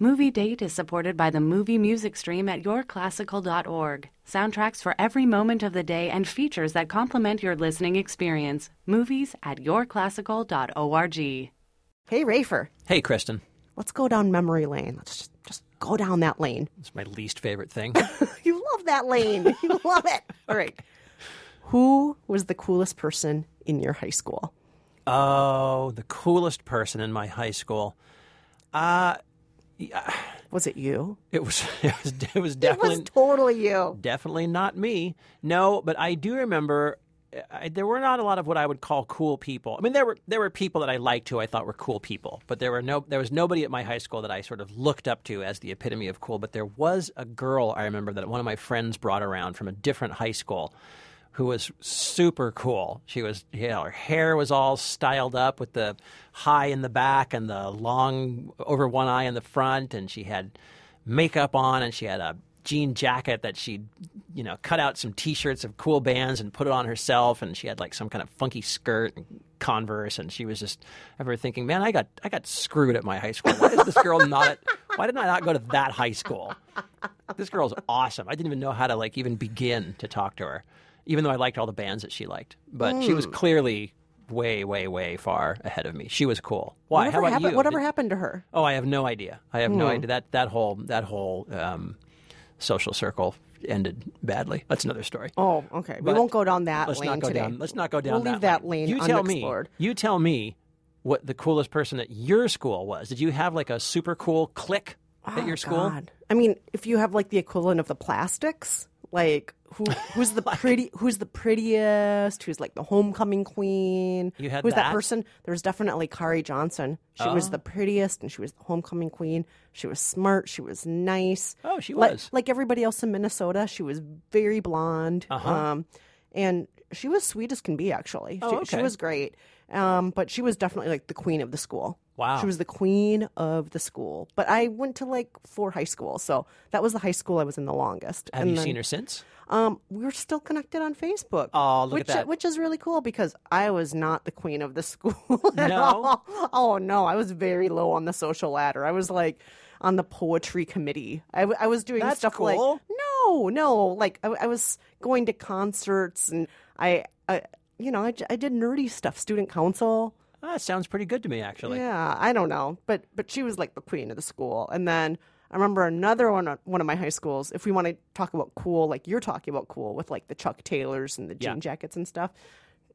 Movie Date is supported by the movie music stream at yourclassical.org. Soundtracks for every moment of the day and features that complement your listening experience. Movies at yourclassical.org. Hey, Rafer, Hey, Kristen. let's go down memory lane. Let's just, just go down that lane. It's my least favorite thing. You love that lane. You love it. All right. Who was the coolest person in your high school? oh, the coolest person in my high school. Uh, Was it you? it was it was, it was It definitely was totally you. definitely not me. No, but I do remember I, there were not a lot of what I would call cool people. I mean, there were there were people that I liked who I thought were cool people, but there were no there was nobody at my high school that I sort of looked up to as the epitome of cool. But there was a girl I remember that one of my friends brought around from a different high school. Who was super cool? She was, you know, her hair was all styled up with the high in the back and the long over one eye in the front, and she had makeup on and she had a jean jacket that she'd you know cut out some t-shirts of cool bands and put it on herself and she had like some kind of funky skirt and converse and she was just remember thinking man i got i got screwed at my high school. Why is this girl not at, why did i not go to that high school? This girl's awesome. I didn't even know how to like even begin to talk to her even though i liked all the bands that she liked but she was clearly way way way far ahead of me she was cool why Whatever, how about happened, you whatever Did- happened to her? Oh, I have no idea. I have no idea that that whole that whole um, social circle ended badly. That's another story. Oh, okay. we won't go down that let's lane not go today. down. Let's not go down. We'll leave that lane. lane You tell unexplored. me. You tell me what the coolest person at your school was. Did you have like a super cool clique at your school? Oh, God. I mean, if you have like the equivalent of the plastics, like who who's the pretty who's the prettiest, who's like the homecoming queen? You had who's that, that? person? There was definitely Kari Johnson. She was the prettiest and she was the homecoming queen. She was smart, she was nice. Oh, she Like- was. Like, everybody else in Minnesota, she was very blonde. Uh-huh. Um and she was sweet as can be actually. Oh, she, she was great. Um, but she was definitely like the queen of the school. Wow. She was the queen of the school. But I went to like four high schools, so that was the high school I was in the longest. Have And you then, seen her since? Um, we're still connected on Facebook. Oh, look at which, that. Which is really cool because I was not the queen of the school. at No? all. Oh no, I was very low on the social ladder. I was like on the poetry committee. I, w- I was doing That's stuff like cool. no, no, like I, I was going to concerts and I, I you know, I did nerdy stuff, student council. That sounds pretty good to me, actually. Yeah, I don't know, but but she was like the queen of the school. And then I remember another one at one of my high schools. If we want to talk about cool, like you're talking about cool with like the Chuck Taylors and the jean Yeah. jackets and stuff,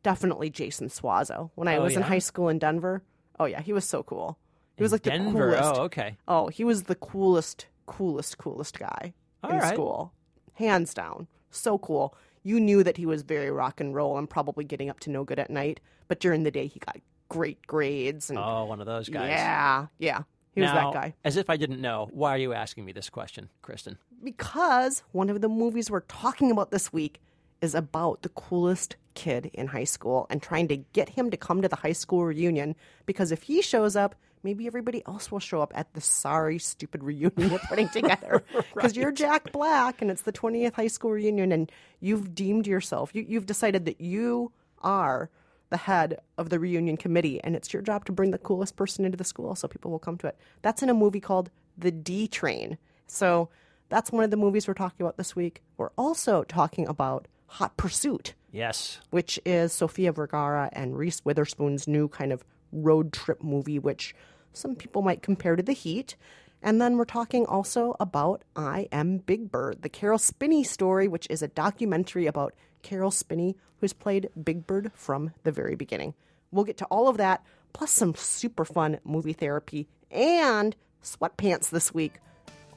definitely Jason Swazo. When I Oh, was in high school in Denver, oh yeah, he was so cool. He was like Denver. the coolest. Oh, okay. Oh, he was the coolest, coolest, coolest guy All in right. school, hands down. So cool. You knew that he was very rock and roll and probably getting up to no good at night, but during the day he got great grades and Oh, one of those guys. yeah, yeah. He was Now, that guy. As if I didn't know. Why are you asking me this question, Kristen? Because one of the movies we're talking about this week is about the coolest kid in high school and trying to get him to come to the high school reunion. Because if he shows up, maybe everybody else will show up at the sorry, stupid reunion you're putting together. Because you're Jack Black and it's the 20th high school reunion and you've deemed yourself, you, you've decided that you are the head of the reunion committee, and it's your job to bring the coolest person into the school so people will come to it. That's in a movie called The D Train. So that's one of the movies we're talking about this week. We're also talking about Hot Pursuit, Yes. which is Sofia Vergara and Reese Witherspoon's new kind of road trip movie, which some people might compare to The Heat. And then we're talking also about I Am Big Bird, the Carroll Spinney story, which is a documentary about Carroll Spinney, who's played Big Bird from the very beginning. We'll get to all of that, plus some super fun movie therapy and sweatpants this week.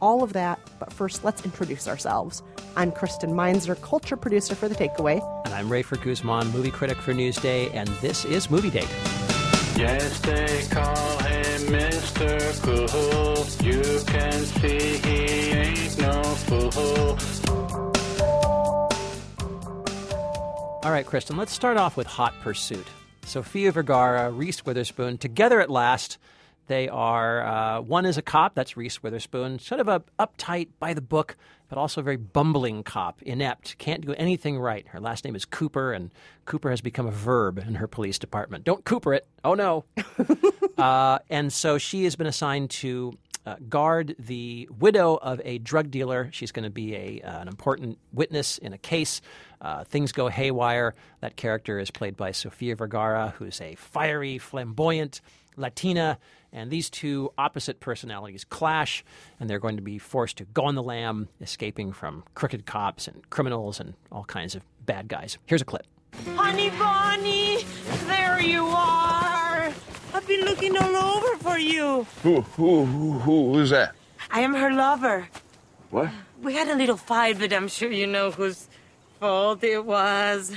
All of that, but first, let's introduce ourselves. I'm Kristen Meinzer, culture producer for The Takeaway. And I'm Rafer Guzman, movie critic for Newsday, and this is Movie Date. Yes, they call him Mr. Cool. You can see he ain't no fool. All right, Kristen, let's start off with Hot Pursuit. Sofia Vergara, Reese Witherspoon, together at last. They are, uh, one is a cop, that's Reese Witherspoon, sort of a uptight, by the book, but also a very bumbling cop, inept, can't do anything right. Her last name is Cooper, and Cooper has become a verb in her police department. Don't Cooper it. Oh, no. uh, and so she has been assigned to uh, guard the widow of a drug dealer. She's going to be a, uh, an important witness in a case. Uh, things go haywire. That character is played by Sofia Vergara, who's a fiery, flamboyant Latina. And these two opposite personalities clash, and they're going to be forced to go on the lam, escaping from crooked cops and criminals and all kinds of bad guys. Here's a clip. Honey Bonnie, there you are. I've been looking all over for you. Who, who, who, who, who is that? I am her lover. What? We had a little fight, but I'm sure you know whose fault it was.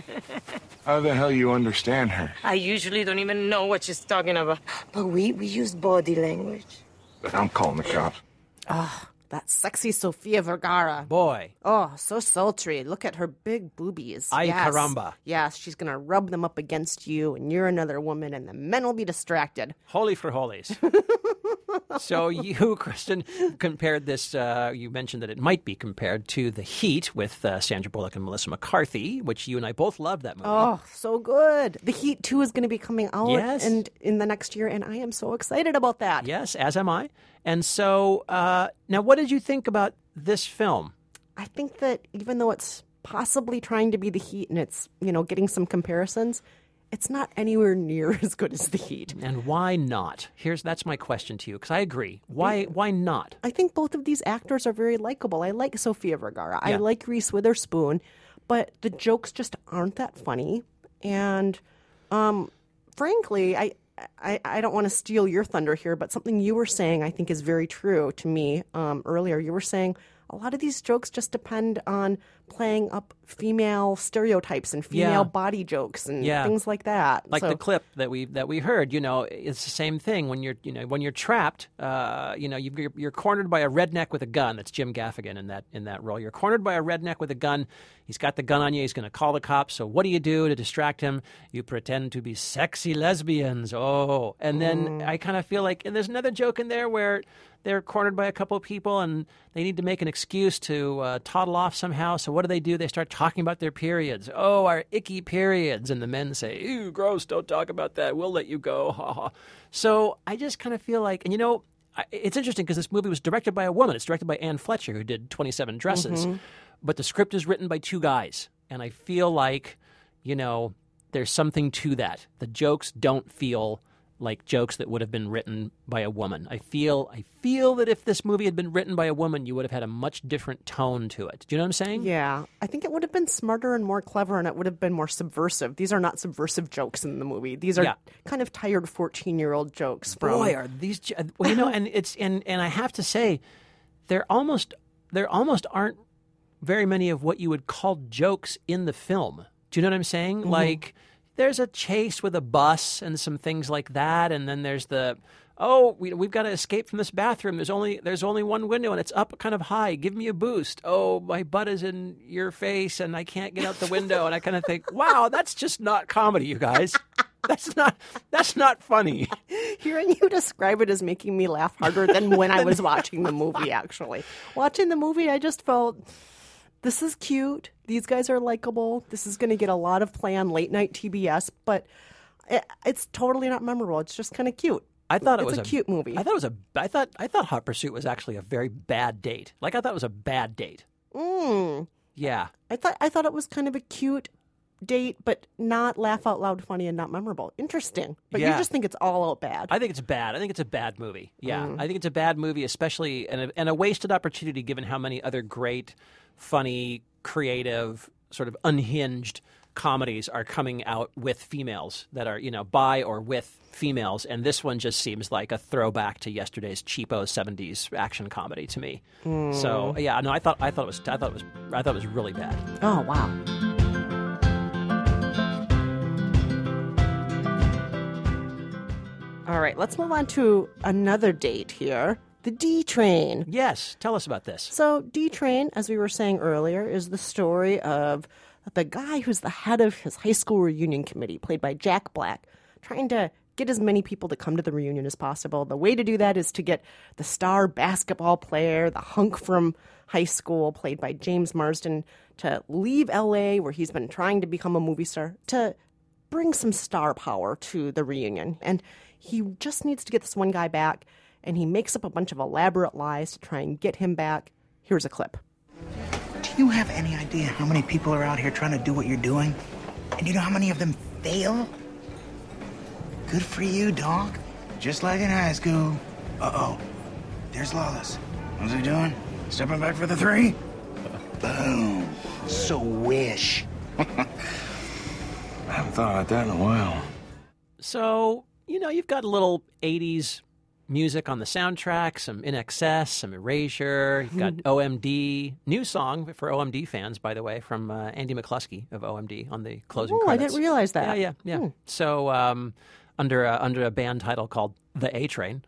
How the hell you understand her? I usually don't even know what she's talking about. But we, we use body language. But I'm calling the cops. That sexy Sofia Vergara. Boy, Oh, so sultry. Look at her big boobies. Ay, yes. caramba. Yes, she's going to rub them up against you, and you're another woman, and the men will be distracted. holy for holies. so you, Kristen, compared this. Uh, you mentioned that it might be compared to The Heat with uh, Sandra Bullock and Melissa McCarthy, which you and I both loved that movie. Oh, so good. The Heat 2 is going to be coming out Yes. and in the next year, and I am so excited about that. Yes, as am I. And so, uh, now, what did you think about this film? I think that even though it's possibly trying to be The Heat and it's, you know, getting some comparisons, it's not anywhere near as good as The Heat. And why not? Here's that's my question to you because I agree. Why why not? I think both of these actors are very likable. I like Sofia Vergara. I like Reese Witherspoon, but the jokes just aren't that funny. And um, frankly, I, I I don't want to steal your thunder here, but something you were saying I think is very true to me um, earlier. You were saying a lot of these jokes just depend on playing up female stereotypes and female Yeah. body jokes and Yeah. things like that. like So- the clip that we that we heard you know it's the same thing when you're you know when you're trapped uh, you know you've, you're, you're cornered by a redneck with a gun. That's Jim Gaffigan in that in that role. You're cornered by a redneck with a gun. He's got the gun on you. He's going to call the cops. So what do you do to distract him? You pretend to be sexy lesbians. Oh. And then I kind of feel like and there's another joke in there where they're cornered by a couple of people and they need to make an excuse to uh, toddle off somehow. So what do they do? They start talking about their periods. Oh, our icky periods. And the men say, ew, gross, don't talk about that. We'll let you go. Ha, ha. so I just kind of feel like, and you know, it's interesting because this movie was directed by a woman. It's directed by Anne Fletcher, who did 27 Dresses. But the script is written by two guys. And I feel like, you know, there's something to that. The jokes don't feel like jokes that would have been written by a woman. I feel I feel that if this movie had been written by a woman, you would have had a much different tone to it. Do you know what I'm saying? Yeah, I think it would have been smarter and more clever, and it would have been more subversive. These are not subversive jokes in the movie. These are Yeah. kind of tired fourteen-year-old jokes from. Boy, are these uh, well, you know, and it's and and I have to say, there almost there almost aren't very many of what you would call jokes in the film. Do you know what I'm saying? Mm-hmm. Like there's a chase with a bus and some things like that, and then there's the oh we, we've got to escape from this bathroom. There's only there's only one window and it's up kind of high. Give me a boost. Oh my butt is in your face and I can't get out the window. And I kind of think, wow, that's just not comedy, you guys. That's not that's not funny. Hearing you describe it is making me laugh harder than when I was watching the movie. Actually, watching the movie, I just felt this is cute. These guys are likable. This is going to get a lot of play on late night TBS, but it, it's totally not memorable. It's just kind of cute. I thought it It's was a cute movie. I thought it was a. I thought I thought Hot Pursuit was actually a very bad date. Like I thought it was a bad date. Mm. Yeah, I thought I thought it was kind of a cute date, but not laugh out loud funny and not memorable. Interesting. But you just think it's all out bad. I think it's bad. I think it's a bad movie. Yeah, Mm. I think it's a bad movie, especially and a, and a wasted opportunity given how many other great, funny, creative, sort of unhinged comedies are coming out with females that are you know by or with females, and this one just seems like a throwback to yesterday's cheapo '70s action comedy to me. Mm. So yeah, no, I thought I thought it was I thought it was I thought it was really bad. oh wow. All right, let's move on to another date here. The D train. Yes, tell us about this. So, D Train, as we were saying earlier, is the story of the guy who's the head of his high school reunion committee, played by Jack Black, trying to get as many people to come to the reunion as possible. The way to do that is to get the star basketball player, the hunk from high school, played by James Marsden, to leave LA, where he's been trying to become a movie star, to bring some star power to the reunion. And he just needs to get this one guy back. And he makes up a bunch of elaborate lies to try and get him back. Here's a clip. Do you have any idea how many people are out here trying to do what you're doing? And you know how many of them fail? Good for you, dog. Just like in high school. Uh oh. There's Lawless. What's he doing? Stepping back for the three? Boom. So wish. I haven't thought about that in a while. So, you know, you've got a little 80s music on the soundtrack, some INXS, some Erasure. You've got OMD, new song for OMD fans, by the way, from uh, Andy McCluskey of OMD on the closing credits. Oh, I didn't realize that. Yeah, yeah, yeah. So, um, under a, under a band title called The A Train.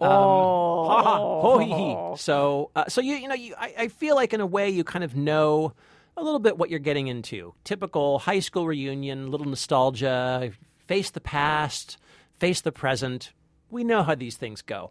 Um, Oh. ha ha, ho hee. So, uh, so you you know, you I, I feel like in a way you kind of know a little bit what you're getting into. Typical high school reunion, little nostalgia, face the past, face the present. We know how these things go,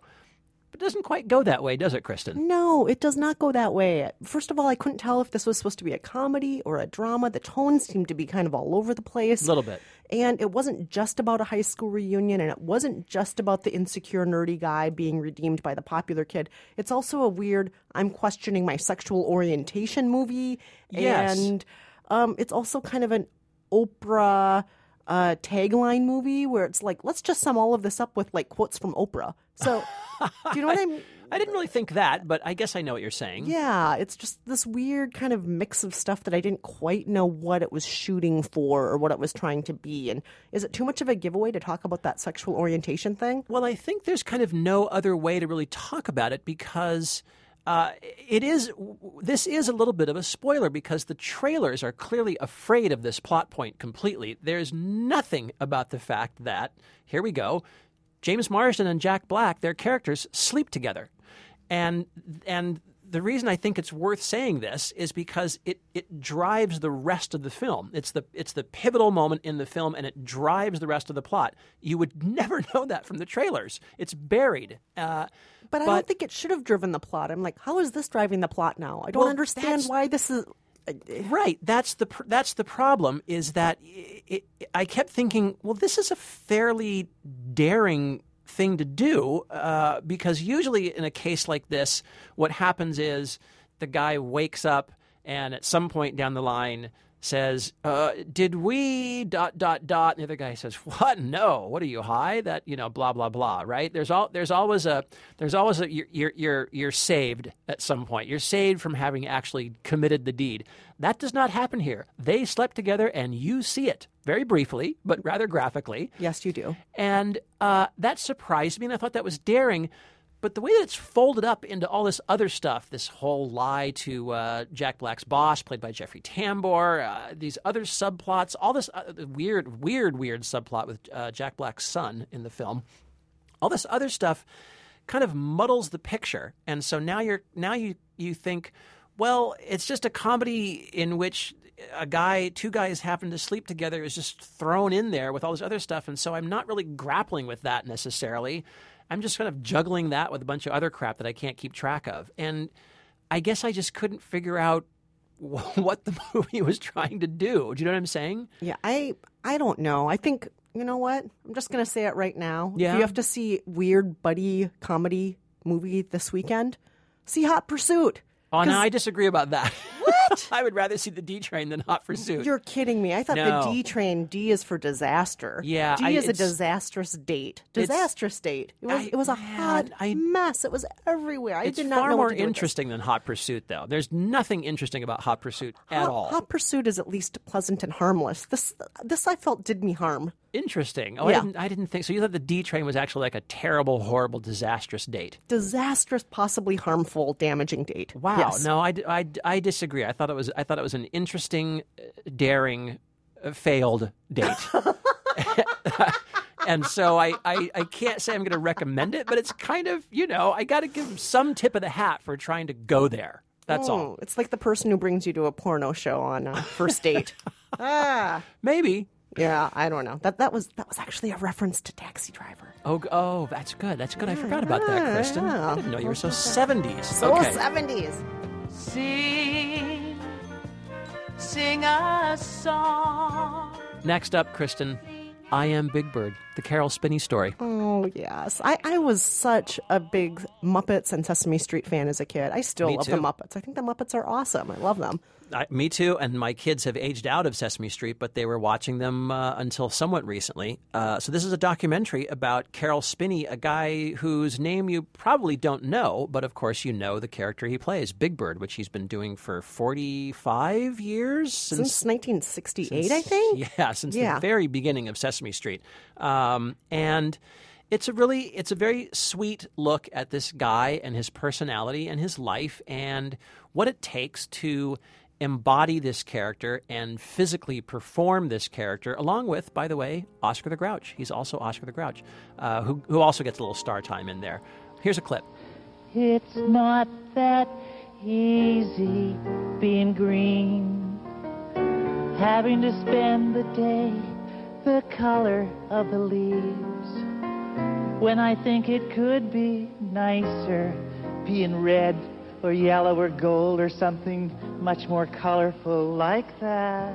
but it doesn't quite go that way, does it, Kristen? No, it does not go that way. First of all, I couldn't tell if this was supposed to be a comedy or a drama. The tones seemed to be kind of all over the place. A little bit. And it wasn't just about a high school reunion, and it wasn't just about the insecure, nerdy guy being redeemed by the popular kid. It's also a weird, I'm questioning my sexual orientation movie. Yes. And um, it's also kind of an Oprah uh, tagline movie where it's like, let's just sum all of this up with like quotes from Oprah. So, do you know what I mean? I didn't really think that, but I guess I know what you're saying. Yeah, it's just this weird kind of mix of stuff that I didn't quite know what it was shooting for or what it was trying to be. And is it too much of a giveaway to talk about that sexual orientation thing? Well, I think there's kind of no other way to really talk about it because uh, it is. This is a little bit of a spoiler because the trailers are clearly afraid of this plot point completely. There's nothing about the fact that here we go, James Marsden and Jack Black, their characters sleep together, and and the reason I think it's worth saying this is because it, it drives the rest of the film. It's the it's the pivotal moment in the film, and it drives the rest of the plot. You would never know that from the trailers. It's buried. Uh, But, I don't think it should have driven the plot. I'm like, how is this driving the plot now? I don't Well, understand why this is. Right. That's the pr- that's the problem. Is that it, it, I kept thinking, well, this is a fairly daring thing to do uh, because usually in a case like this, what happens is the guy wakes up and at some point down the line says, uh, "Did we dot dot dot?" And the other guy says, "What? No. What are you high? That you know, blah blah blah." Right? There's all there's always a there's always a you're you're you're, you're saved at some point. You're saved from having actually committed the deed. That does not happen here. They slept together, and you see it very briefly, but rather graphically. Yes, you do. And uh, that surprised me, and I thought that was daring. But the way that it's folded up into all this other stuff, this whole lie to uh, Jack Black's boss, played by Jeffrey Tambor, uh, these other subplots, all this uh, weird, weird, weird subplot with uh, Jack Black's son in the film, all this other stuff kind of muddles the picture. And so now you're now you you think, well, it's just a comedy in which a guy, two guys happen to sleep together is just thrown in there with all this other stuff. And so I'm not really grappling with that necessarily. I'm just kind of juggling that with a bunch of other crap that I can't keep track of. And I guess I just couldn't figure out what the movie was trying to do. Do you know what I'm saying? Yeah, I I don't know. I think you know what? I'm just gonna say it right now. Yeah? If you have to see weird buddy comedy movie this weekend, see Hot Pursuit. Oh, no, I disagree about that. I would rather see the D Train than Hot Pursuit. You're kidding me. I thought No. the D train D is for disaster. Yeah, D I- is a disastrous date. Disastrous date. It was I- it was a man, hot I- mess. It was everywhere. I it's did not far know more do with this. interesting than Hot Pursuit, though. There's nothing interesting about Hot Pursuit at Hot, all. Hot Pursuit is at least pleasant and harmless. This this I felt did me harm. Interesting. Oh, I didn't. I didn't think so. You thought the D Train was actually like a terrible, horrible, disastrous date. Disastrous, possibly harmful, damaging date. Wow. Yes. No, I, I, I disagree. I thought it was. I thought it was an interesting, uh, daring, uh, failed date. and so I, I, I can't say I'm going to recommend it, but it's kind of you know I got to give some tip of the hat for trying to go there. That's all. Oh, It's like the person who brings you to a porno show on a first date. ah. Maybe. Yeah, I don't know. That that was that was actually a reference to Taxi Driver. Oh, oh, that's good. That's good. I forgot about that, Kristen. I didn't know you were so 70s. So okay. 70s. Sing, sing a song. Next up, Kristen, I Am Big Bird, the Carroll Spinney story. Oh yes, I, I was such a big Muppets and Sesame Street fan as a kid. I still Me love too. the Muppets. I think the Muppets are awesome. I love them. I, me too, and my kids have aged out of Sesame Street, but they were watching them uh, until somewhat recently. Uh, so this is a documentary about Carroll Spinney, a guy whose name you probably don't know, but of course you know the character he plays, Big Bird, which he's been doing for forty-five years Since 1968, I think. Yeah, since Yeah. the very beginning of Sesame Street, um, and it's a really it's a very sweet look at this guy and his personality and his life and what it takes to embody this character and physically perform this character, along with, by the way, Oscar the Grouch. He's also Oscar the Grouch, uh, who who also gets a little star time in there. Here's a clip. It's not that easy being green, having to spend the day the color of the leaves. When I think it could be nicer being red or yellow or gold or something much more colorful like that.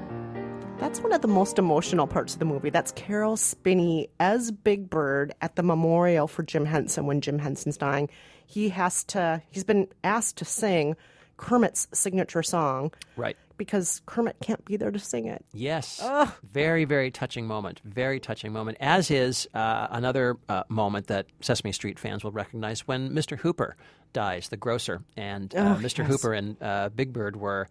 That's one of the most emotional parts of the movie. That's Carroll Spinney as Big Bird at the memorial for Jim Henson when Jim Henson's dying. He has to, he's been asked to sing Kermit's signature song Right. Because Kermit can't be there to sing it. Yes. Very, very touching moment. Very touching moment. As is uh, another uh, moment that Sesame Street fans will recognize when Mr. Hooper dies, the grocer. And uh, Oh, Mr. yes. Hooper and uh, Big Bird were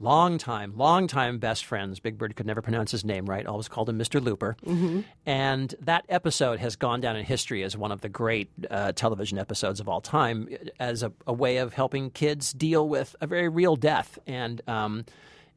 long time, long time best friends. Big Bird could never pronounce his name right, always called him Mr. Looper. Mm-hmm. And that episode has gone down in history as one of the great uh, television episodes of all time, as a, a way of helping kids deal with a very real death. And um,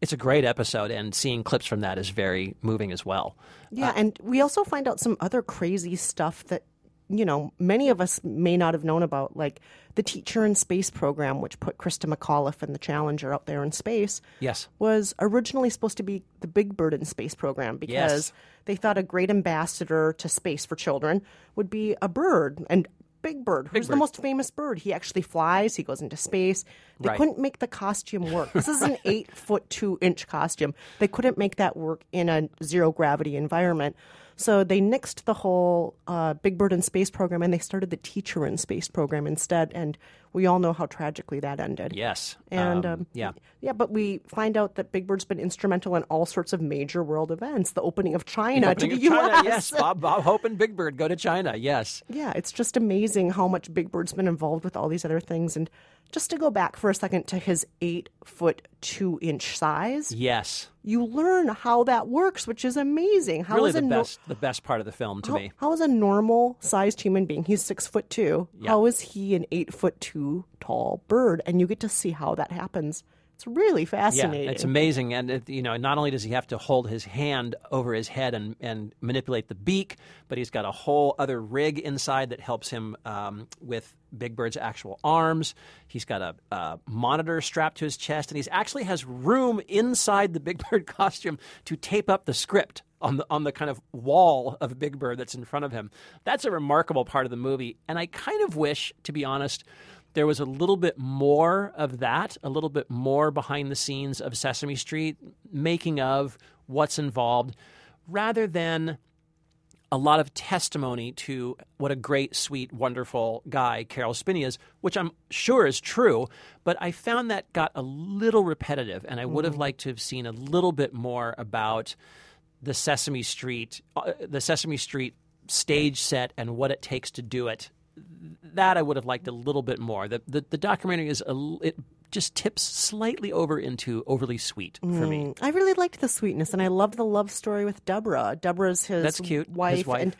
it's a great episode, and seeing clips from that is very moving as well. Yeah, and we also find out some other crazy stuff that you know many of us may not have known about, like the Teacher in Space program, which put Christa McAuliffe and the Challenger out there in space. Yes. was originally supposed to be the Big Bird in Space program because Yes. they thought a great ambassador to space for children would be a bird and. Big Bird, who's the Bird. most famous bird. He actually flies. He goes into space. They Right. couldn't make the costume work. This is an eight foot two inch costume. They couldn't make that work in a zero gravity environment. So they nixed the whole uh, Big Bird in Space program and they started the Teacher in Space program instead. And we all know how tragically that ended. Yes. And Um, um, yeah. yeah, but we find out that Big Bird's been instrumental in all sorts of major world events. The opening of China Opening to the China, U.S. yes. Bob, Bob Hope and Big Bird go to China. Yes. Yeah, it's just amazing how much Big Bird's been involved with all these other things. And just to go back for a second to his eight foot two inch size, Yes. you learn how that works, which is amazing. How really is the best, the best part of the film to how, me. how is a normal sized human being? He's six foot two. How is he an eight foot two tall bird? And you get to see how that happens. It's really fascinating. Yeah, it's amazing, and it, you know, not only does he have to hold his hand over his head and, and manipulate the beak, but he's got a whole other rig inside that helps him um, with Big Bird's actual arms. He's got a, a monitor strapped to his chest, and he actually has room inside the Big Bird costume to tape up the script on the on the kind of wall of Big Bird that's in front of him. That's a remarkable part of the movie, and I kind of wish, to be honest, there was a little bit more of that, a little bit more behind the scenes of Sesame Street, making of what's involved, rather than a lot of testimony to what a great, sweet, wonderful guy Carroll Spinney is, which I'm sure is true, but I found that got a little repetitive, and I would have liked to have seen a little bit more about the Sesame Street, uh, the Sesame Street stage set and what it takes to do it. That I would have liked a little bit more. The the, the documentary is a, it just tips slightly over into overly sweet for me. I really liked the sweetness, and I loved the love story with Deborah. Deborah's his That's cute, his wife, wife. and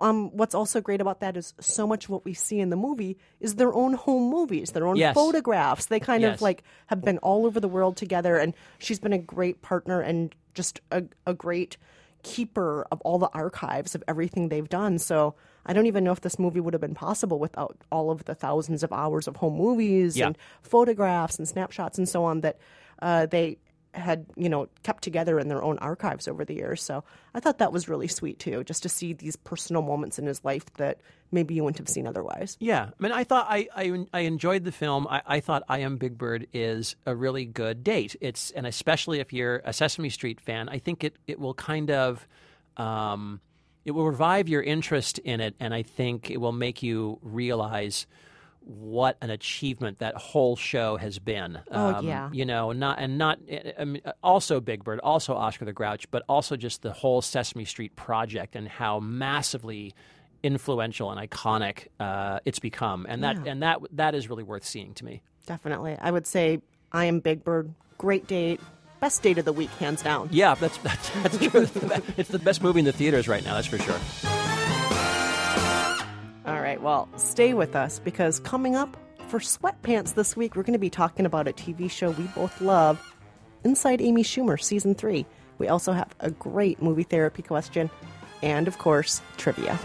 um, what's also great about that is so much of what we see in the movie is their own home movies, their own Yes. photographs. They kind Yes. of like have been all over the world together, and she's been a great partner and just a, a great keeper of all the archives of everything they've done. So I don't even know if this movie would have been possible without all of the thousands of hours of home movies Yeah. and photographs and snapshots and so on that uh, they had you know kept together in their own archives over the years. So I thought that was really sweet too, just to see these personal moments in his life that maybe you wouldn't have seen otherwise. Yeah, I mean, I thought I I, I enjoyed the film. I, I thought I Am Big Bird is a really good date. It's and especially if you're a Sesame Street fan, I think it it will kind of um, it will revive your interest in it, and I think it will make you realize what an achievement that whole show has been. Oh, um, yeah. you know, not and not eh, eh, I mean, also Big Bird, also Oscar the Grouch, but also just the whole Sesame Street project and how massively influential and iconic uh, it's become, and that and that that is really worth seeing to me. Definitely. I would say I am Big Bird. Great date. Best date of the week, hands down. Yeah, that's that's, that's true. It's the, it's the best movie in the theaters right now. That's for sure. All right, well, stay with us because coming up for Sweatpants this week, we're going to be talking about a TV show we both love, Inside Amy Schumer, Season 3. We also have a great movie therapy question and, of course, trivia.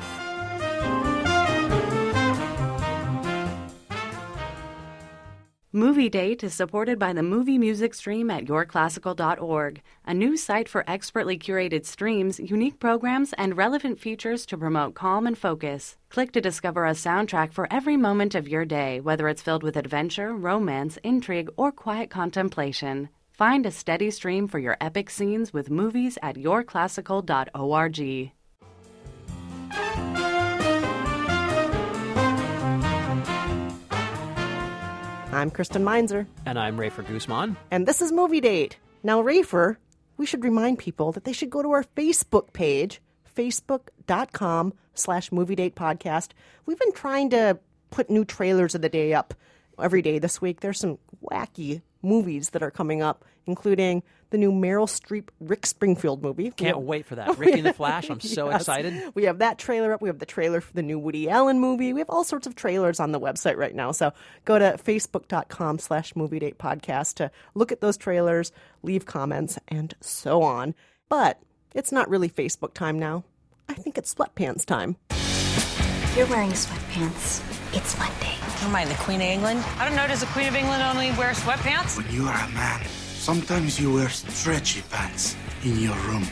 Movie Date is supported by the Movie Music Stream at yourclassical.org, a new site for expertly curated streams, unique programs, and relevant features to promote calm and focus. Click to discover a soundtrack for every moment of your day, whether it's filled with adventure, romance, intrigue, or quiet contemplation. Find a steady stream for your epic scenes with movies at yourclassical.org. I'm Kristen Meinzer, And I'm Rafer Guzman. and this is Movie Date. Now, Rafer, we should remind people that they should go to our Facebook page, facebook.com slash movie date podcast. We've been trying to put new trailers of the day up every day this week. There's some wacky movies that are coming up, including the new Meryl Streep Rick Springfield movie. Can't wait for that. Ricky and the Flash. I'm so Yes. excited. We have that trailer up. We have the trailer for the new Woody Allen movie. We have all sorts of trailers on the website right now. So go to facebook.com slash movie date podcast to look at those trailers, leave comments, and so on. But it's not really Facebook time now. I think it's sweatpants time. You're wearing sweatpants. It's Monday. Am I the Queen of England? I don't know. Does the Queen of England only wear sweatpants? When you are a man, sometimes you wear stretchy pants in your room.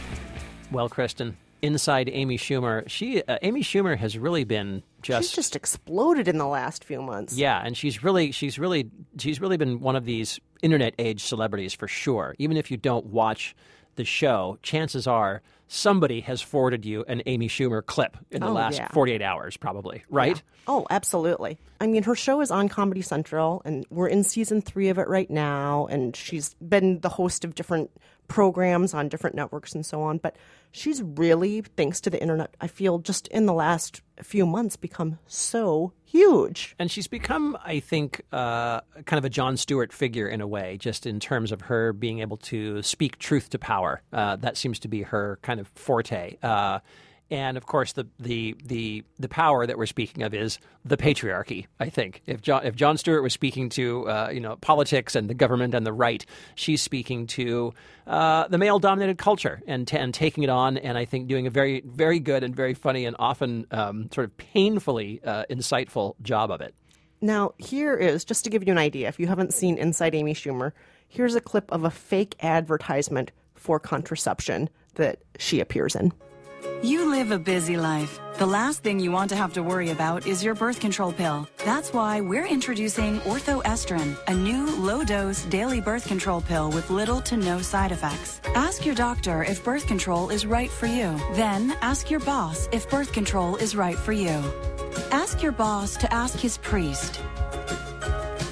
Well, Kristen, inside Amy Schumer, she uh, Amy Schumer has really been just She's just exploded in the last few months. Yeah, and she's really she's really she's really been one of these internet age celebrities for sure. Even if you don't watch the show, chances are somebody has forwarded you an Amy Schumer clip in the Oh, last yeah. 48 hours probably, right? Oh, absolutely. I mean, her show is on Comedy Central, and we're in season three of it right now. And she's been the host of different programs on different networks and so on. But she's really, thanks to the internet, I feel just in the last few months become so huge. And she's become, I think, uh, kind of a Jon Stewart figure in a way, just in terms of her being able to speak truth to power. Uh, that seems to be her kind of forte. Uh, and of course, the, the the the power that we're speaking of is the patriarchy. I think if Jon if Jon Stewart was speaking to uh, you know politics and the government and the right, she's speaking to uh, the male dominated culture and t- and taking it on. And I think doing a very very good and very funny and often um, sort of painfully uh, insightful job of it. Now, here is just to give you an idea if you haven't seen Inside Amy Schumer, here's a clip of a fake advertisement for contraception that she appears in. You live a busy life. The last thing you want to have to worry about is your birth control pill. That's why we're introducing Orthoestrin, a new low dose daily birth control pill with little to no side effects. Ask your doctor if birth control is right for you. Then ask your boss if birth control is right for you. Ask your boss to ask his priest.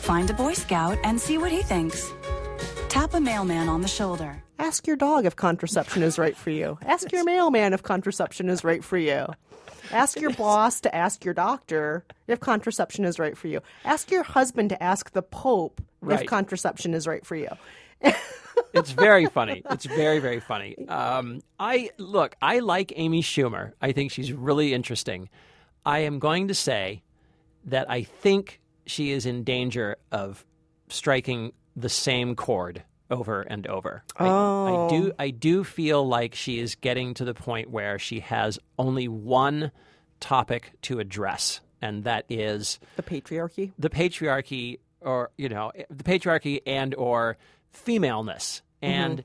Find a Boy Scout and see what he thinks. Tap a mailman on the shoulder. Ask your dog if contraception is right for you. Ask your mailman if contraception is right for you. Ask your boss to ask your doctor if contraception is right for you. Ask your husband to ask the Pope Right. if contraception is right for you. It's very funny. It's very very funny. Um, I look. I like Amy Schumer. I think she's really interesting. I am going to say that I think she is in danger of striking the same chord over and over. I, I do. I do feel like she is getting to the point where she has only one topic to address, and that is The patriarchy. the patriarchy or you know the patriarchy and or femaleness and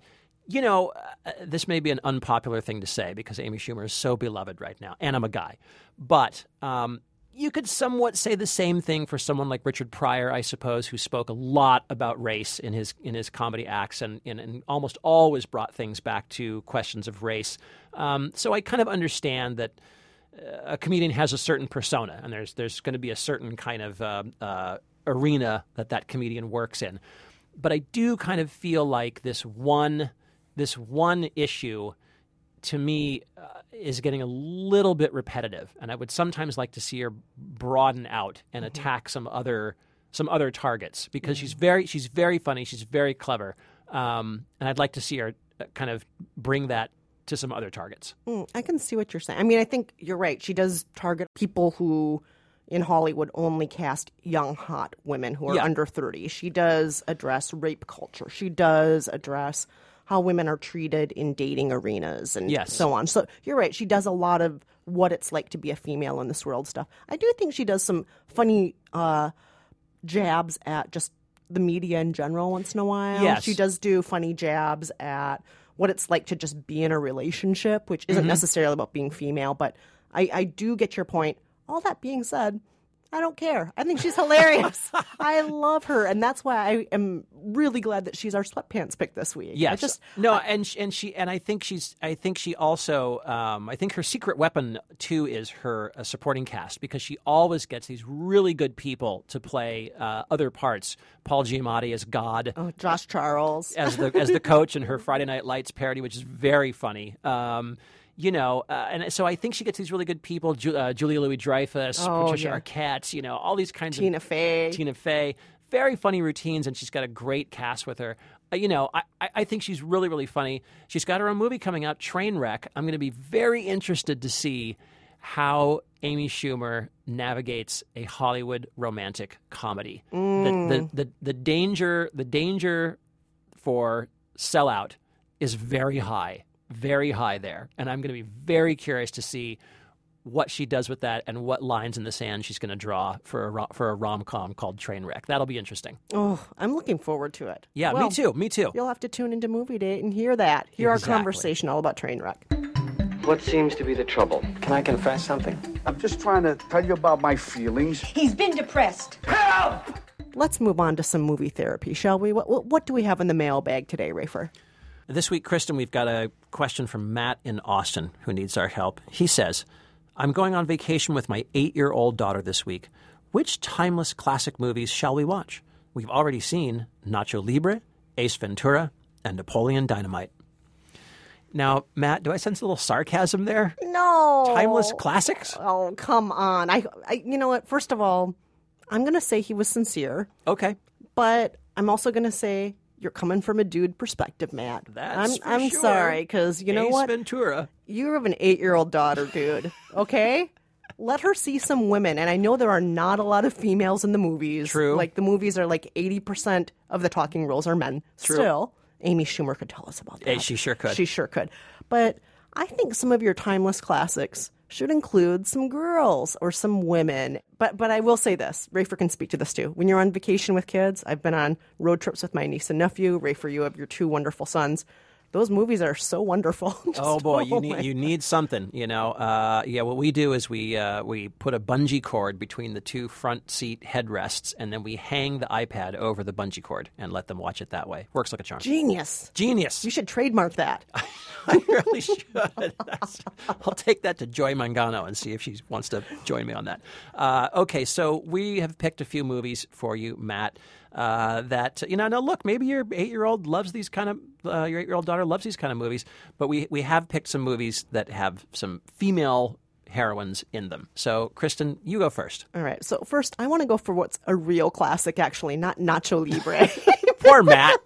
you know uh, this may be an unpopular thing to say because amy schumer is so beloved right now and i'm a guy but um, you could somewhat say the same thing for someone like Richard Pryor, I suppose, who spoke a lot about race in his in his comedy acts and, and, and almost always brought things back to questions of race. Um, so I kind of understand that uh, a comedian has a certain persona, and there's there's going to be a certain kind of uh, uh, arena that that comedian works in. But I do kind of feel like this one this one issue to me uh, is getting a little bit repetitive and i would sometimes like to see her broaden out and attack some other some other targets because she's very she's very funny she's very clever um, and i'd like to see her uh, kind of bring that to some other targets Mm, I can see what you're saying. I mean, I think you're right. She does target people who in Hollywood only cast young, hot women who are Yeah. under 30. She does address rape culture. She does address how women are treated in dating arenas and Yes. so on. So you're right. She does a lot of what it's like to be a female in this world stuff. I do think she does some funny uh, jabs at just the media in general once in a while. Yes. She does do funny jabs at what it's like to just be in a relationship, which isn't Mhm. necessarily about being female, but I, I do get your point. All that being said, I don't care. I think she's hilarious. I love her, and that's why I am really glad that she's our sweatpants pick this week. Yes. I just no, and sh- and she and I think she's I think she also um, I think her secret weapon too is her uh, supporting cast because she always gets these really good people to play uh, other parts. Paul Giamatti as God. oh, Josh Charles. as the as the coach in her Friday Night Lights parody, which is very funny. Um, you know, uh, and so I think she gets these really good people: Ju- uh, Julia Louis Dreyfus, Oh, Patricia yeah. Arquette, you know, all these kinds of Tina of Fey. Tina Fey, very funny routines, and she's got a great cast with her. Uh, you know, I, I- I think she's really really funny. She's got her own movie coming out, Trainwreck. I'm going to be very interested to see how Amy Schumer navigates a Hollywood romantic comedy. Mm. The, the, the, the danger the danger for sellout is very high, very high there. And I'm going to be very curious to see what she does with that and what lines in the sand she's going to draw for a, for a rom com called Trainwreck. That'll be interesting. Oh, I'm looking forward to it. Yeah, Well, me too. Me too. You'll have to tune into Movie Date and hear that. Hear Exactly. our conversation all about Trainwreck. What seems to be the trouble? Can I confess something? I'm just trying to tell you about my feelings. He's been depressed. Help! Let's move on to some movie therapy, shall we? What, what, what do we have in the mailbag today, Rafer? This week, Kristen, we've got a question from Matt in Austin who needs our help. He says, I'm going on vacation with my eight year old daughter this week. Which timeless classic movies shall we watch? We've already seen Nacho Libre, Ace Ventura, and Napoleon Dynamite. Now, Matt, do I sense a little sarcasm there? No. Timeless classics? Oh, come on. I, I you know what? First of all, I'm going to say he was sincere, Okay. but I'm also going to say you're coming from a dude perspective, Matt. That's I'm I'm sure. sorry cuz you know Ace what? Ventura. You have an 8-year-old daughter, dude. Okay? Let her see some women. And I know there are not a lot of females in the movies. True. Like the movies are like 80% of the talking roles are men. True. Still, Amy Schumer could tell us about that. Hey, she sure could. She sure could. But I think some of your timeless classics should include some girls or some women. But but I will say this, Rafer can speak to this too. When you're on vacation with kids, I've been on road trips with my niece and nephew. Rafer, you have your two wonderful sons. Those movies are so wonderful. Oh boy, you need you need something. You know, uh, yeah. What we do is we uh, we put a bungee cord between the two front seat headrests, and then we hang the iPad over the bungee cord and let them watch it that way. Works like a charm. Genius. Genius. You should trademark that. I really should. That's- I'll take that to Joy Mangano and see if she wants to join me on that. Uh, okay, so we have picked a few movies for you, Matt. Uh, that you know, now look, maybe your eight-year-old loves these kind of, uh, your eight-year-old daughter loves these kind of movies, but we we have picked some movies that have some female heroines in them. So, Kristen, you go first. All right. So first, I want to go for what's a real classic, actually, not Nacho Libre. Poor Matt.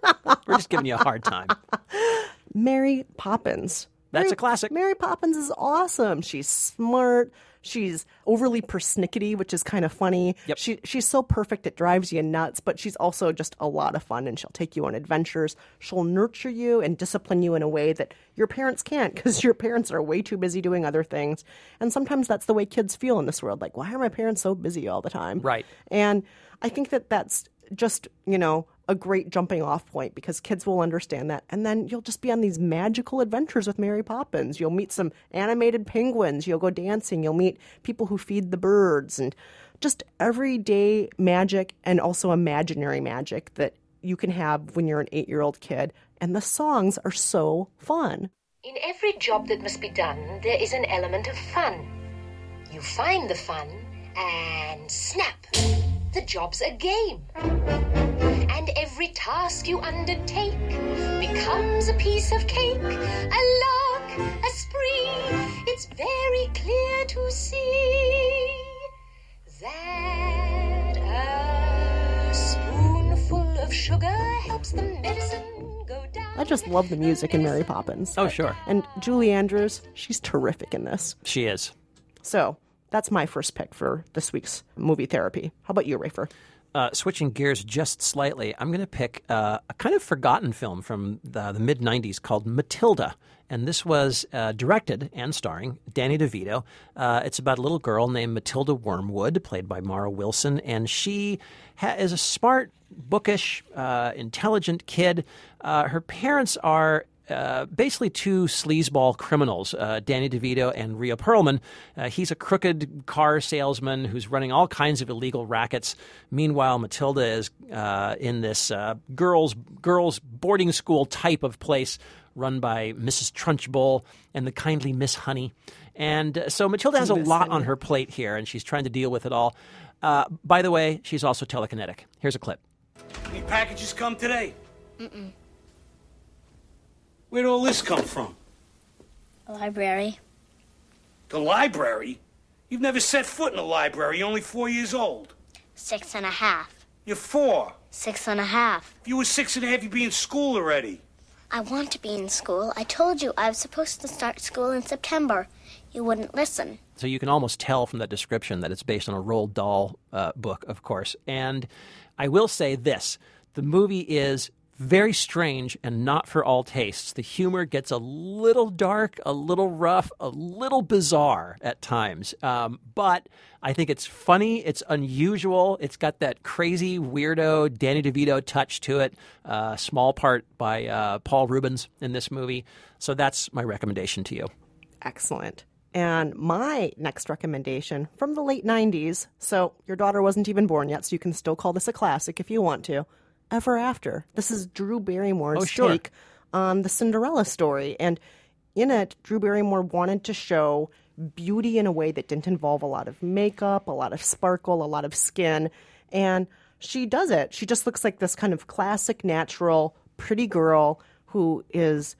We're just giving you a hard time. Mary Poppins. That's Mary- a classic. Mary Poppins is awesome. She's smart. She's overly persnickety, which is kind of funny. Yep. She she's so perfect it drives you nuts, but she's also just a lot of fun and she'll take you on adventures. She'll nurture you and discipline you in a way that your parents can't because your parents are way too busy doing other things. And sometimes that's the way kids feel in this world. Like, why are my parents so busy all the time? Right. And I think that that's just, you know, a great jumping off point because kids will understand that. And then you'll just be on these magical adventures with Mary Poppins. You'll meet some animated penguins, you'll go dancing, you'll meet people who feed the birds, and just everyday magic and also imaginary magic that you can have when you're an eight year old kid. And the songs are so fun. In every job that must be done, there is an element of fun. You find the fun, and snap! The job's a game. And every task you undertake becomes a piece of cake, a lark, a spree. It's very clear to see that a spoonful of sugar helps the medicine go down. I just love the music in Mary Poppins. Oh, sure. And Julie Andrews, she's terrific in this. She is. So that's my first pick for this week's movie therapy. How about you, Rafer? Uh, switching gears just slightly, I'm going to pick uh, a kind of forgotten film from the, the mid 90s called Matilda. And this was uh, directed and starring Danny DeVito. Uh, it's about a little girl named Matilda Wormwood, played by Mara Wilson. And she ha- is a smart, bookish, uh, intelligent kid. Uh, her parents are uh, basically two sleazeball criminals, uh, Danny DeVito and Rhea Perlman. Uh, he's a crooked car salesman who's running all kinds of illegal rackets. Meanwhile, Matilda is uh, in this uh, girls girls boarding school type of place run by Mrs. Trunchbull and the kindly Miss Honey. And uh, so Matilda has a Miss lot on her plate here, and she's trying to deal with it all. by the way, she's also telekinetic. Here's a clip. Any packages come today? Mm-mm. Where'd all this come from? The library. The library? You've never set foot in a library. You're only four years old. Six and a half. You're four. Six and a half. If you were six and a half, you'd be in school already. I want to be in school. I told you I was supposed to start school in September. You wouldn't listen. So you can almost tell from that description that it's based on a Roald Dahl uh, book, of course. And I will say this the movie is very strange and not for all tastes. The humor gets a little dark, a little rough, a little bizarre at times. Um, but I think it's funny, it's unusual, it's got that crazy, weirdo Danny DeVito touch to it. Uh, small part by uh, Paul Reubens in this movie. So that's my recommendation to you. Excellent. And my next recommendation from the late 90s, so your daughter wasn't even born yet, so you can still call this a classic if you want to. Ever After. This is Drew Barrymore's Oh, sure. take on the Cinderella story. And in it, Drew Barrymore wanted to show beauty in a way that didn't involve a lot of makeup, a lot of sparkle, a lot of skin. And she does it. She just looks like this kind of classic, natural, pretty girl who is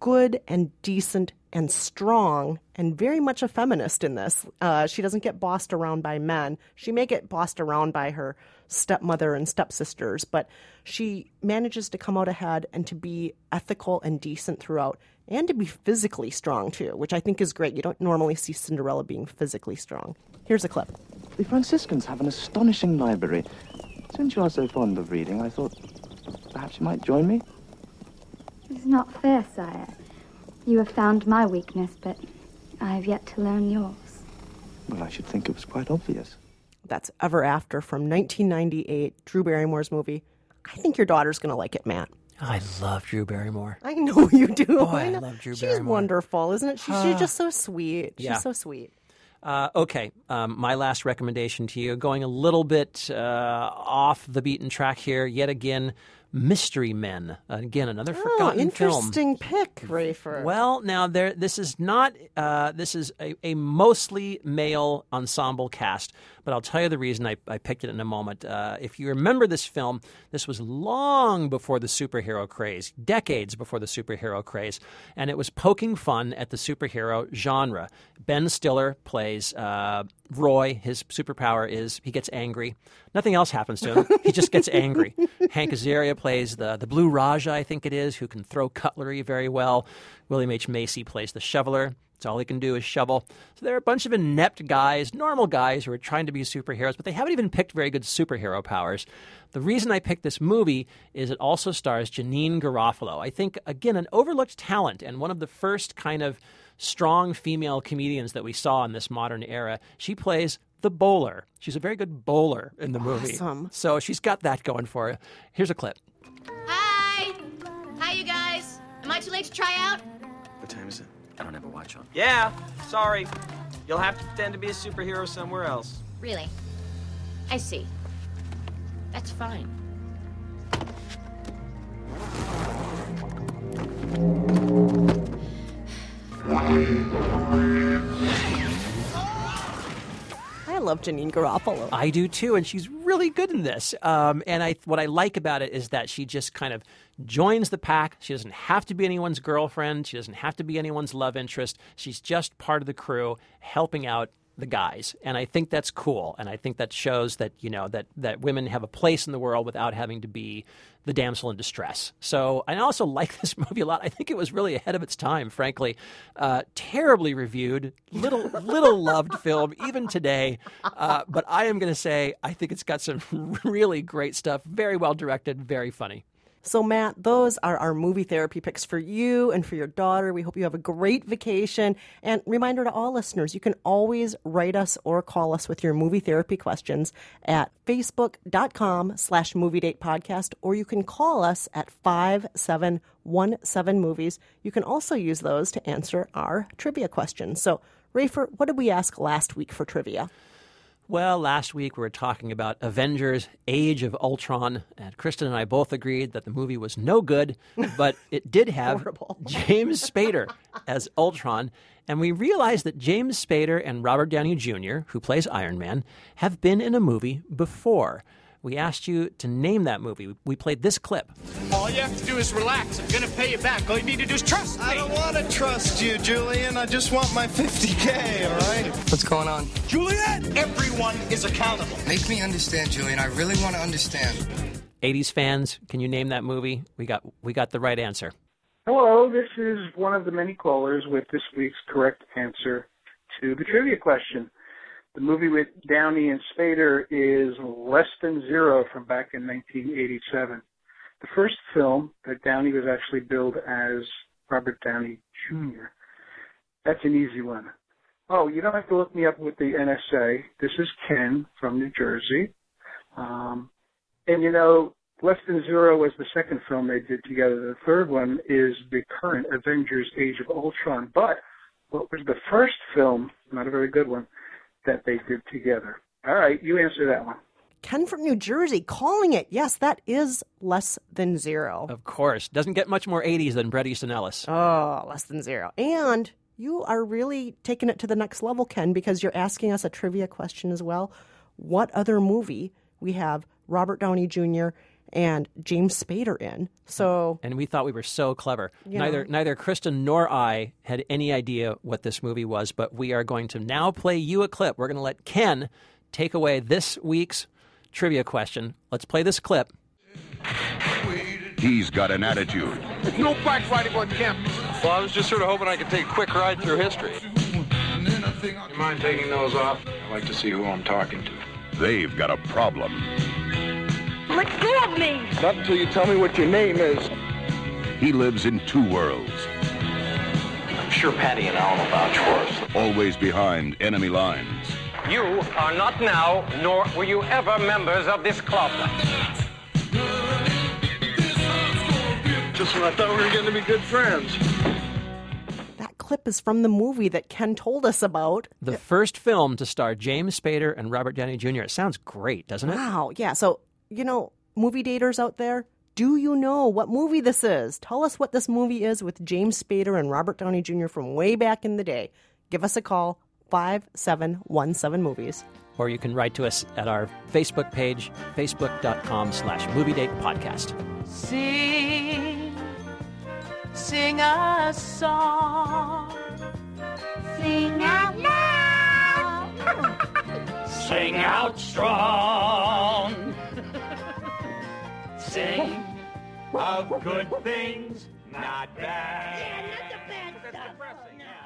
good and decent and strong and very much a feminist in this. Uh, she doesn't get bossed around by men. She may get bossed around by her stepmother and stepsisters, but she manages to come out ahead and to be ethical and decent throughout and to be physically strong too, which I think is great. You don't normally see Cinderella being physically strong. Here's a clip. The Franciscans have an astonishing library. Since you are so fond of reading, I thought perhaps you might join me. It's not fair, sire. You have found my weakness, but I have yet to learn yours. Well, I should think it was quite obvious. That's Ever After from 1998, Drew Barrymore's movie. I think your daughter's going to like it, Matt. I love Drew Barrymore. I know you do. Boy, I know. love Drew She's Barrymore. wonderful, isn't it? She, she's just so sweet. She's Yeah. so sweet. Uh, okay, um, my last recommendation to you, going a little bit uh, off the beaten track here, yet again, Mystery Men. Again, another Oh, forgotten film. interesting pick, Rafer. Well, now there. This is not. Uh, this is a, a mostly male ensemble cast, but I'll tell you the reason I, I picked it in a moment. Uh, if you remember this film, this was long before the superhero craze, decades before the superhero craze, and it was poking fun at the superhero genre. Ben Stiller plays uh, Roy. His superpower is he gets angry. Nothing else happens to him. he just gets angry. Hank Azaria plays the the Blue Raja, I think it is, who can throw cutlery very well. William H Macy plays the shoveler. That's all he can do is shovel. So there are a bunch of inept guys, normal guys who are trying to be superheroes, but they haven't even picked very good superhero powers. The reason I picked this movie is it also stars Janeane Garofalo. I think, again, an overlooked talent and one of the first kind of strong female comedians that we saw in this modern era. She plays the bowler. She's a very good bowler in the movie. Awesome. So she's got that going for her. Here's a clip. Hi! Hi, you guys. Am I too late to try out? What time is it? I don't have a watch on. Yeah, sorry. You'll have to pretend to be a superhero somewhere else. Really? I see. That's fine. Love Janeane Garofalo. I do too, and she's really good in this. Um, and I, what I like about it is that she just kind of joins the pack. She doesn't have to be anyone's girlfriend. She doesn't have to be anyone's love interest. She's just part of the crew, helping out the guys. And I think that's cool. And I think that shows that you know that that women have a place in the world without having to be the damsel in distress. So I also like this movie a lot. I think it was really ahead of its time, frankly. Uh, terribly reviewed, little little loved film even today. Uh, but I am going to say I think it's got some really great stuff. Very well directed, very funny. So, Matt, those are our movie therapy picks for you and for your daughter. We hope you have a great vacation. And reminder to all listeners, you can always write us or call us with your movie therapy questions at facebook.com slash movie date podcast, or you can call us at 5717 movies. You can also use those to answer our trivia questions. So, Rafer, what did we ask last week for trivia? Well, last week we were talking about Avengers Age of Ultron, and Kristen and I both agreed that the movie was no good, but it did have James Spader as Ultron. And we realized that James Spader and Robert Downey Jr., who plays Iron Man, have been in a movie before. We asked you to name that movie. We played this clip. All you have to do is relax. I'm gonna pay you back. All you need to do is trust me. I don't want to trust you, Julian. I just want my 50K, all right? What's going on? Julian, everyone is accountable. Make me understand, Julian. I really want to understand. 80s fans, can you name that movie? We got we got the right answer. Hello, this is one of the many callers with this week's correct answer to the trivia question. The movie with Downey and Spader is Less Than Zero from back in 1987. The first film that Downey was actually billed as Robert Downey Jr. That's an easy one. Oh, you don't have to look me up with the NSA. This is Ken from New Jersey. Um, and you know, Less Than Zero was the second film they did together. The third one is the current Avengers Age of Ultron. But what was the first film, not a very good one, that they did together? All right, you answer that one. Ken from New Jersey calling it. Yes, that is less than zero. Of course. Doesn't get much more 80s than Bret Easton Ellis. Oh, less than zero. And you are really taking it to the next level, Ken, because you're asking us a trivia question as well. What other movie we have Robert Downey Jr. and James Spader in? So and we thought we were so clever. Yeah. Neither neither Kristen nor I had any idea what this movie was, but we are going to now play you a clip. We're going to let Ken take away this week's trivia question. Let's play this clip. He's got an attitude. No backsliding on Kemp. Well, I was just sort of hoping I could take a quick ride through history. You mind taking those off? I'd like to see who I'm talking to. They've got a problem. Let go of me! Not until you tell me what your name is. He lives in two worlds, I'm sure Patty and Al will vouch for us. always behind enemy lines. You are not now, nor were you ever members of this club. Just when I thought we were going to be good friends. that clip is from the movie that Ken told us about. The first film to star James Spader and Robert Downey Jr. It sounds great, doesn't it? Wow. Yeah. So, you know, movie daters out there, do you know what movie this is? Tell us what this movie is with James Spader and Robert Downey Jr. from way back in the day. Give us a call, 5717 Movies. Or you can write to us at our Facebook page, facebook.com slash movie date podcast. Sing, sing a song. Sing out loud. Sing out strong. Sing of good things, not bad. Yeah, not the bad stuff.